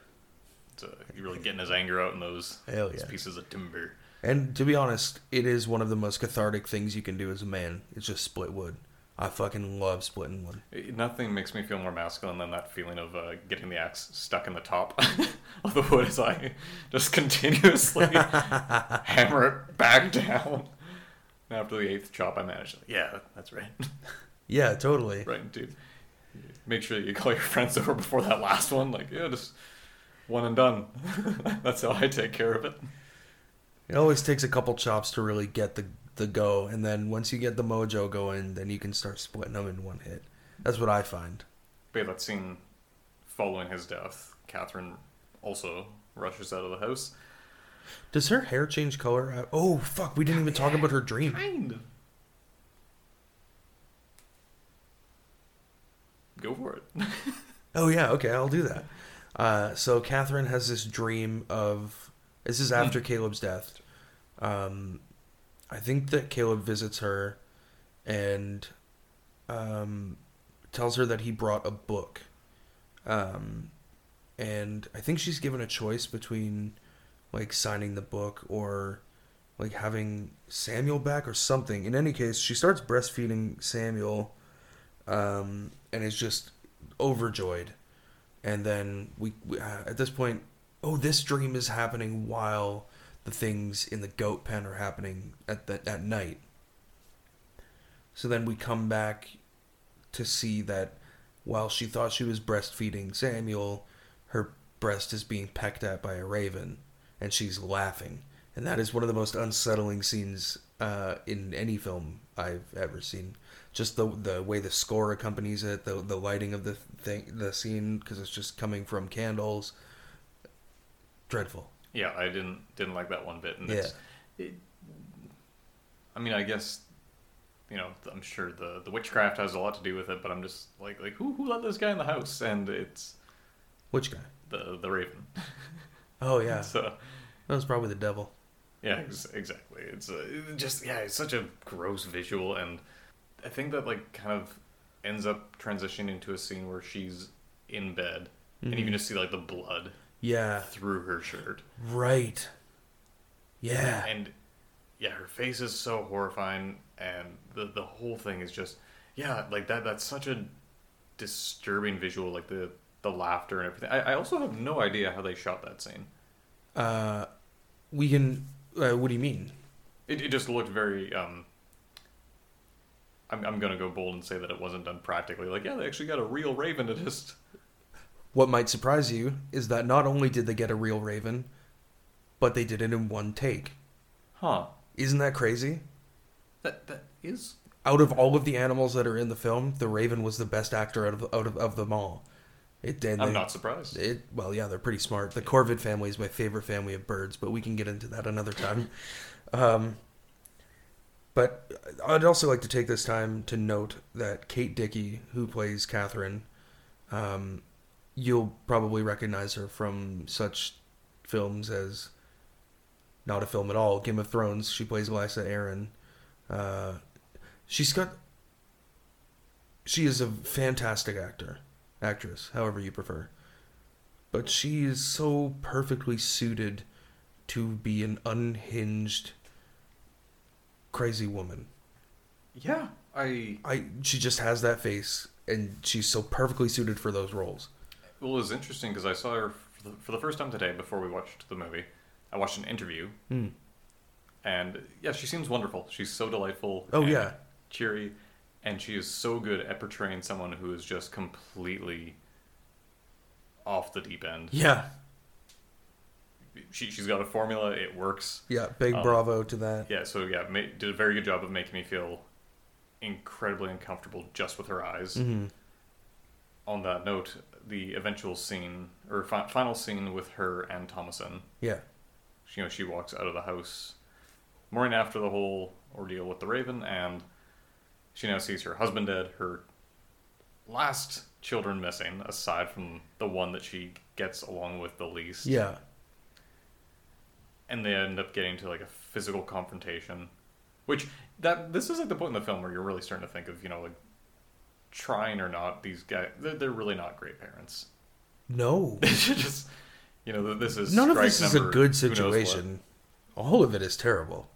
So he's really getting his anger out in those,
Hell
those pieces of timber.
And to be honest, it is one of the most cathartic things you can do as a man. It's just split wood. I fucking love splitting wood.
Nothing makes me feel more masculine than that feeling of uh, getting the axe stuck in the top of the wood as I just continuously hammer it back down. And after the eighth chop, I managed. Yeah, that's right.
Yeah, totally.
right, dude. Make sure that you call your friends over before that last one. Like, yeah, just one and done. that's how I take care of it.
It always takes a couple chops to really get the the go, and then once you get the mojo going, then you can start splitting them in one hit. That's what I find.
But yeah, that scene following his death, Catherine also rushes out of the house.
Does her hair change color? Oh fuck, we didn't even talk about her dream.
Kind of. Go for it.
Oh yeah, okay, I'll do that. Uh, so Catherine has this dream of this is after Caleb's death. Um, I think that Caleb visits her and um, tells her that he brought a book. Um, and I think she's given a choice between like signing the book or like having Samuel back or something. In any case, she starts breastfeeding Samuel um, and is just overjoyed. And then we, we uh, at this point, oh, this dream is happening while the things in the goat pen are happening at the, at night. So then we come back to see that while she thought she was breastfeeding Samuel, her breast is being pecked at by a raven, and she's laughing. And that is one of the most unsettling scenes uh, in any film I've ever seen. Just the the way the score accompanies it, the the lighting of the thing, the scene, because it's just coming from candles. Dreadful.
yeah, I didn't didn't like that one bit. And
Yeah.
it's, it, I mean, I guess you know, I'm sure the the witchcraft has a lot to do with it, but I'm just like like who who let this guy in the house? And it's
Which guy?
the the raven.
Oh yeah,
So
that was probably the devil.
Yeah, ex- exactly. It's uh, just yeah, it's such a gross visual, and I think that like kind of ends up transitioning into a scene where she's in bed, and you
Mhm.
can just see like the blood
Yeah,
through her shirt,
right. Yeah,
and yeah, her face is so horrifying, and the the whole thing is just yeah, like that. That's such a disturbing visual, like the the laughter and everything. I, I also have no idea how they shot that scene.
uh, we can. Uh, what do you mean?
It, it just looked very. Um, I'm, I'm gonna go bold and say that it wasn't done practically. Like, yeah, they actually got a real raven to just.
What might surprise you is that not only did they get a real raven, but they did it in one take.
Huh.
Isn't that crazy?
That that is.
Out of all of the animals that are in the film, the raven was the best actor out of out of, of them all. It did.
I'm not surprised.
It well, yeah, they're pretty smart. The Corvid family is my favorite family of birds, but we can get into that another time. Um, but I'd also like to take this time to note that Kate Dickie, who plays Catherine, um, you'll probably recognize her from such films as not a film at all, Game of Thrones. She plays Lysa Arryn. Uh, she's got. She is a fantastic actor, actress, however you prefer. But she is so perfectly suited to be an unhinged, crazy woman.
Yeah, I.
I she just has that face, and she's so perfectly suited for those roles.
Well, it was interesting because I saw her for the, for the first time today before we watched the movie. I watched an interview,
Hmm.
and yeah, she seems wonderful. She's so delightful.
Oh
and
yeah,
cheery, and she is so good at portraying someone who is just completely off the deep end.
yeah,
She she's got a formula. It works.
yeah. Big
Um,
bravo to that.
Yeah. So yeah, ma- did a very good job of making me feel incredibly uncomfortable just with her eyes.
hmm
On that note, the eventual scene or fi- final scene with her and Thomasin.
Yeah,
You know, she walks out of the house morning after the whole ordeal with the Raven, and she now sees her husband dead, her last children missing, aside from the one that she gets along with the least.
yeah,
And they end up getting to like a physical confrontation, which that this is like the point in the film where you're really starting to think of you know like trying or not these guys they're, they're really not great parents.
no.
Just you know this is
None of this is a good
who knows what.
situation. All of it is terrible.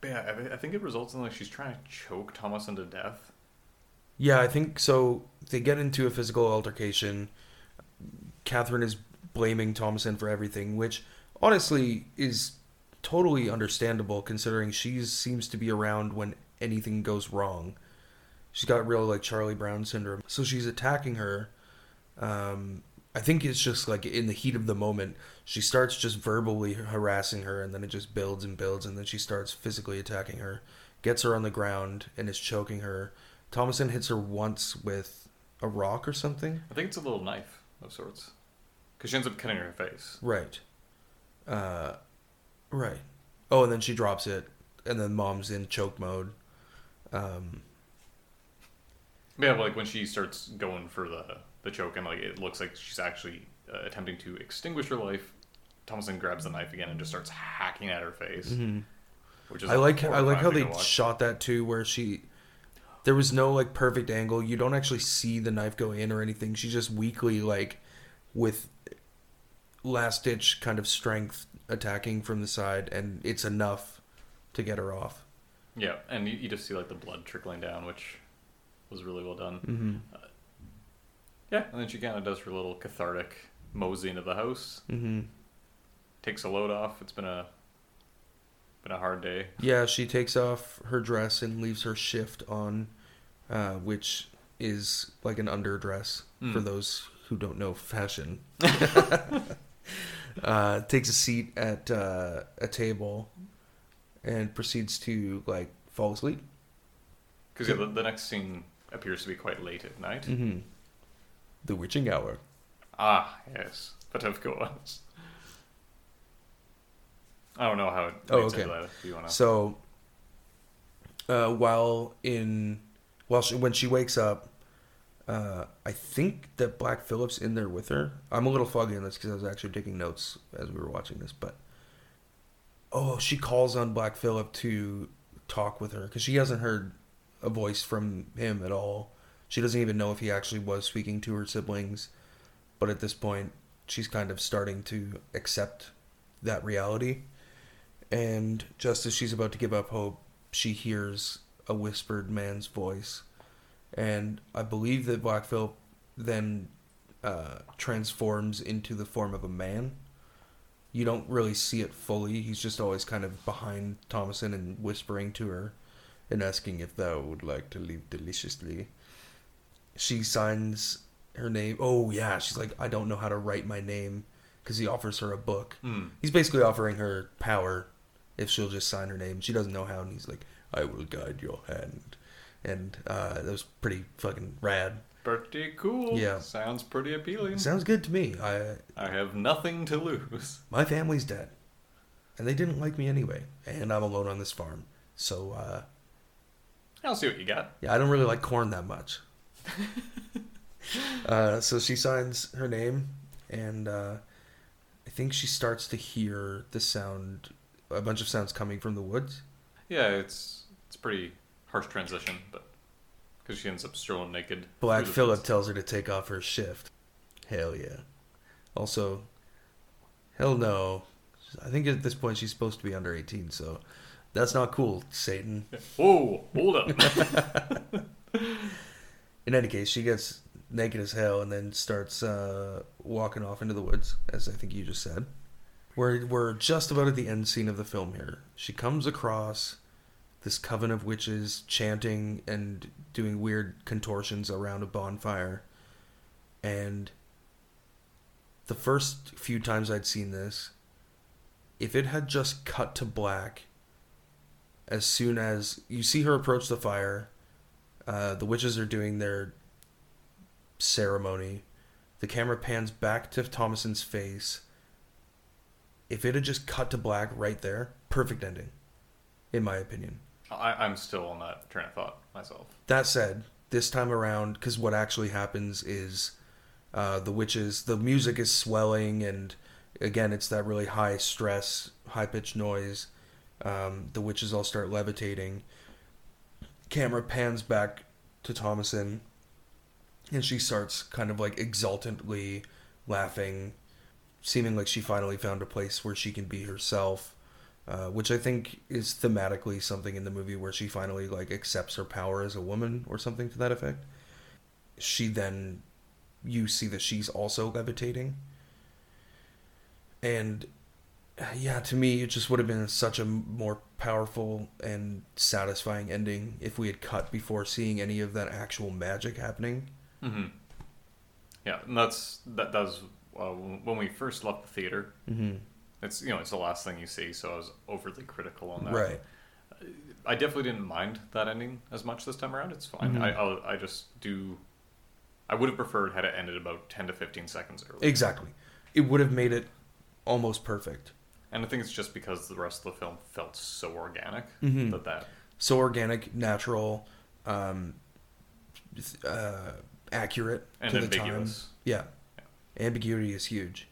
But yeah, I, I think it results in like she's trying to choke Thomasin to death.
Yeah, I think so. They get into a physical altercation. Catherine is blaming Thomasin for everything, which honestly is totally understandable considering she seems to be around when anything goes wrong. She's got real like Charlie Brown syndrome. So she's attacking her. Um, I think it's just like in the heat of the moment, she starts just verbally harassing her, and then it just builds and builds, and then she starts physically attacking her, gets her on the ground, and is choking her. Thomasin hits her once with a rock or something.
I think it's a little knife of sorts, because she ends up cutting her face.
Right. Uh, right. Oh, and then she drops it, and then mom's in choke mode. Um,
Yeah, but, like when she starts going for the the choke, and like it looks like she's actually uh, attempting to extinguish her life. Thomasin grabs the knife again and just starts hacking at her face, which is
Mm-hmm. I like I like how they shot that too, where she there was no like perfect angle. You don't actually see the knife go in or anything. She just weakly like with last ditch kind of strength attacking from the side, and it's enough to get her off.
Yeah, and you, you just see like the blood trickling down, which was really well done.
Mm-hmm.
Yeah, and then she kind of does her little cathartic mosey into the house,
Mm-hmm.
takes a load off. It's been a been a hard day.
Yeah, she takes off her dress and leaves her shift on, uh, which is like an underdress for
Mm.
those who don't know fashion. uh, takes a seat at uh, a table and proceeds to like fall asleep.
Because yeah, the, the next scene appears to be quite late at night.
Mm-hmm. The witching hour.
Ah, yes, but of course. I don't know how it
Oh, okay.
that. If you want to.
So, uh, while in, while she, when she wakes up, uh, I think that Black Phillip's in there with her. I'm a little foggy on this because I was actually taking notes as we were watching this, but oh, she calls on Black Phillip to talk with her because she hasn't heard a voice from him at all. She doesn't even know if he actually was speaking to her siblings, but at this point, she's kind of starting to accept that reality. And just as she's about to give up hope, she hears a whispered man's voice. And I believe that Black Phillip then uh, transforms into the form of a man. You don't really see it fully. He's just always kind of behind Thomasin and whispering to her and asking if thou would like to live deliciously. She signs her name. Oh, yeah. She's like, I don't know how to write my name because he offers her a book.
Hmm.
He's basically offering her power if she'll just sign her name. She doesn't know how, and he's like, "I will guide your hand," and uh, that was pretty fucking rad.
Pretty cool.
Yeah.
Sounds pretty appealing.
Sounds good to me. I
I have nothing to lose.
my family's dead, and they didn't like me anyway, and I'm alone on this farm. So uh,
I'll see what you got.
yeah, I don't really like corn that much. uh, so she signs her name, and uh, I think she starts to hear the sound, a bunch of sounds coming from the woods.
Yeah, it's it's pretty harsh transition, but because she ends up strolling naked.
Black Phillip tells her to take off her shift. Hell yeah. Also, hell no. I think at this point she's supposed to be under 18, so that's not cool, Satan.
Whoa, hold up.
In any case, she gets naked as hell and then starts uh, walking off into the woods, as I think you just said. We're, we're just about at the end scene of the film here. She comes across this coven of witches chanting and doing weird contortions around a bonfire. And the first few times I'd seen this, if it had just cut to black as soon as you see her approach the fire, uh, the witches are doing their ceremony. The camera pans back to Thomasin's face. If it had just cut to black right there, perfect ending, in my opinion.
I, I'm still on that train of thought myself.
That said, this time around, because what actually happens is uh, the witches, the music is swelling, and again, it's that really high stress, high pitched noise. Um, the witches all start levitating. Camera pans back to Thomasin, and she starts kind of like exultantly laughing, seeming like she finally found a place where she can be herself. Uh, which I think is thematically something in the movie where she finally like accepts her power as a woman or something to that effect. She then, you see that she's also levitating, and yeah, to me, it just would have been such a more powerful and satisfying ending if we had cut before seeing any of that actual magic happening.
hmm Yeah, and that's that. That was uh, when we first left the theater.
Mm-hmm.
It's you know it's the last thing you see, so I was overly critical on that.
Right.
I definitely didn't mind that ending as much this time around. It's fine.
Mhm.
I I'll, I just do. I would have preferred had it ended about ten to fifteen seconds earlier.
Exactly. It would have made it almost perfect.
And I think it's just because the rest of the film felt so organic
Mhm.
that that
So organic, natural, um, uh, accurate
and
to the time.
ambiguous.
Yeah. Ambiguity is huge.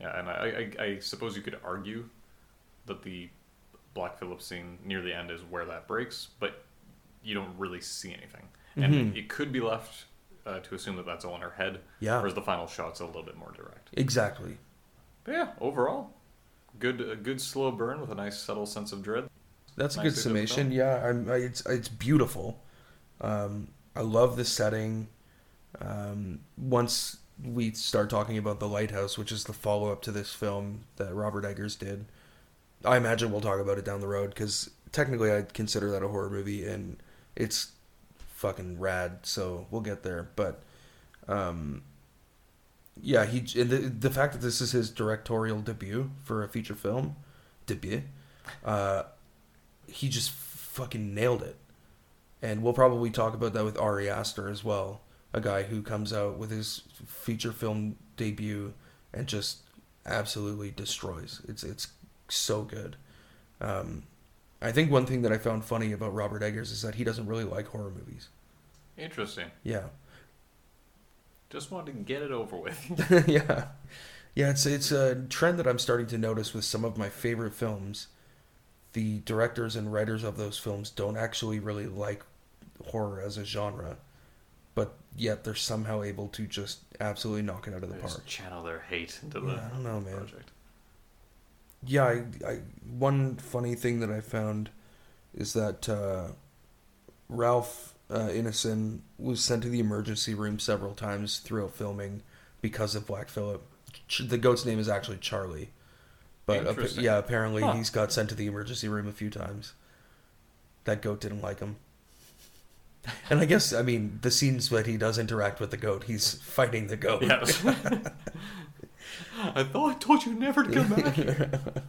Yeah, and I, I I suppose you could argue that the Black Phillip scene near the end is where that breaks, but you don't really see anything, and
Mhm.
it could be left uh, to assume that that's all in her head,
Yeah.
whereas the final shot's a little bit more direct.
Exactly.
But yeah, overall, good a good slow burn with a nice subtle sense of dread.
That's a good summation. Yeah, I'm, I, it's it's beautiful. Um, I love the setting. Um, once we start talking about the lighthouse, which is the follow up to this film that Robert Eggers did, I imagine we'll talk about it down the road because technically I'd consider that a horror movie and it's fucking rad. So we'll get there. But um, yeah, he the the fact that this is his directorial debut for a feature film debut. Uh, he just fucking nailed it. And we'll probably talk about that with Ari Aster as well, a guy who comes out with his feature film debut and just absolutely destroys. It's it's so good. Um, I think one thing that I found funny about Robert Eggers is that he doesn't really like horror movies.
Interesting.
Yeah,
Just wanted to get it over with.
yeah, yeah. It's it's a trend that I'm starting to notice with some of my favorite films. The directors and writers of those films don't actually really like horror as a genre, but yet they're somehow able to just absolutely knock it out of the
They
park.
just channel their hate into
Yeah,
the
I don't know, man.
project.
Yeah, I, I one funny thing that I found is that uh, Ralph uh, Ineson was sent to the emergency room several times throughout filming because of Black Phillip. Ch- the goat's name is actually Charlie, but
Interesting.
yeah, apparently
Huh.
he's got sent to the emergency room a few times. That goat didn't like him. And I guess I mean the scenes that he does interact with the goat, he's fighting the goat.
Yes. I thought I told you never to come back. Here.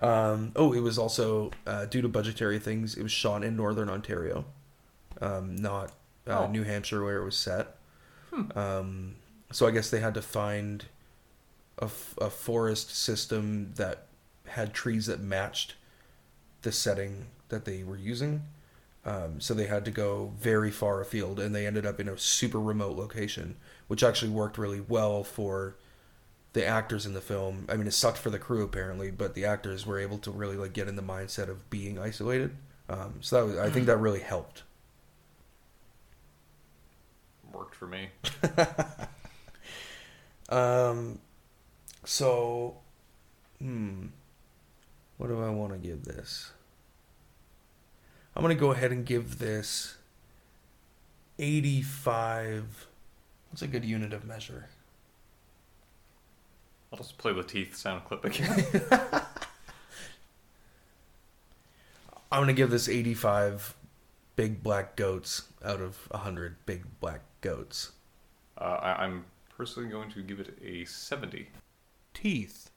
Um, oh, it was also uh, due to budgetary things. It was shot in northern Ontario, um, not uh,
Oh.
New Hampshire where it was set.
Hmm.
Um, so I guess they had to find a, f- a forest system that had trees that matched the setting that they were using. Um, so they had to go very far afield, and they ended up in a super remote location, which actually worked really well for the actors in the film. I mean, it sucked for the crew apparently, but the actors were able to really like get in the mindset of being isolated. Um, so that was, I think that really helped.
Worked for me.
Um, so, hmm, what do I want to give this? I'm gonna go ahead and give this 85. What's a good unit of measure?
I'll just play the teeth sound clip again.
I'm gonna give this 85 big black goats out of 100 big black goats.
uh, I, I'm personally going to give it a 70
Teeth.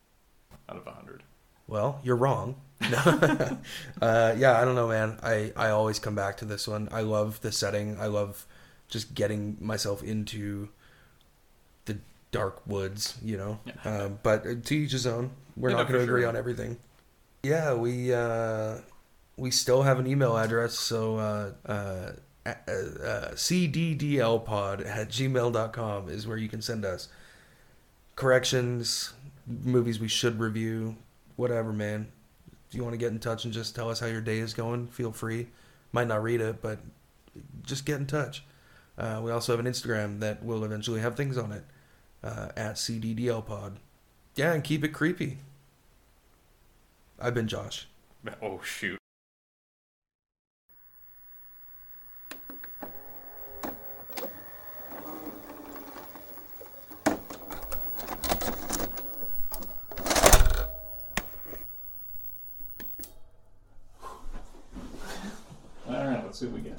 out of 100.
Well, you're wrong. Uh, yeah, I don't know, man. I, I always come back to this one. I love the setting. I love just getting myself into the dark woods, you know.
Yeah.
Um, but uh, to each his own. We're not going to agree
sure.
on everything. Yeah, we uh, we still have an email address, so uh, uh, uh, uh, cddlpod at gmail.com is where you can send us corrections, movies we should review, whatever, man. If you want to get in touch and just tell us how your day is going, feel free. Might not read it, but just get in touch. Uh, we also have an Instagram that will eventually have things on it uh, at cddlpod. Yeah, and keep it creepy. I've been Josh.
Oh shoot. see what we get.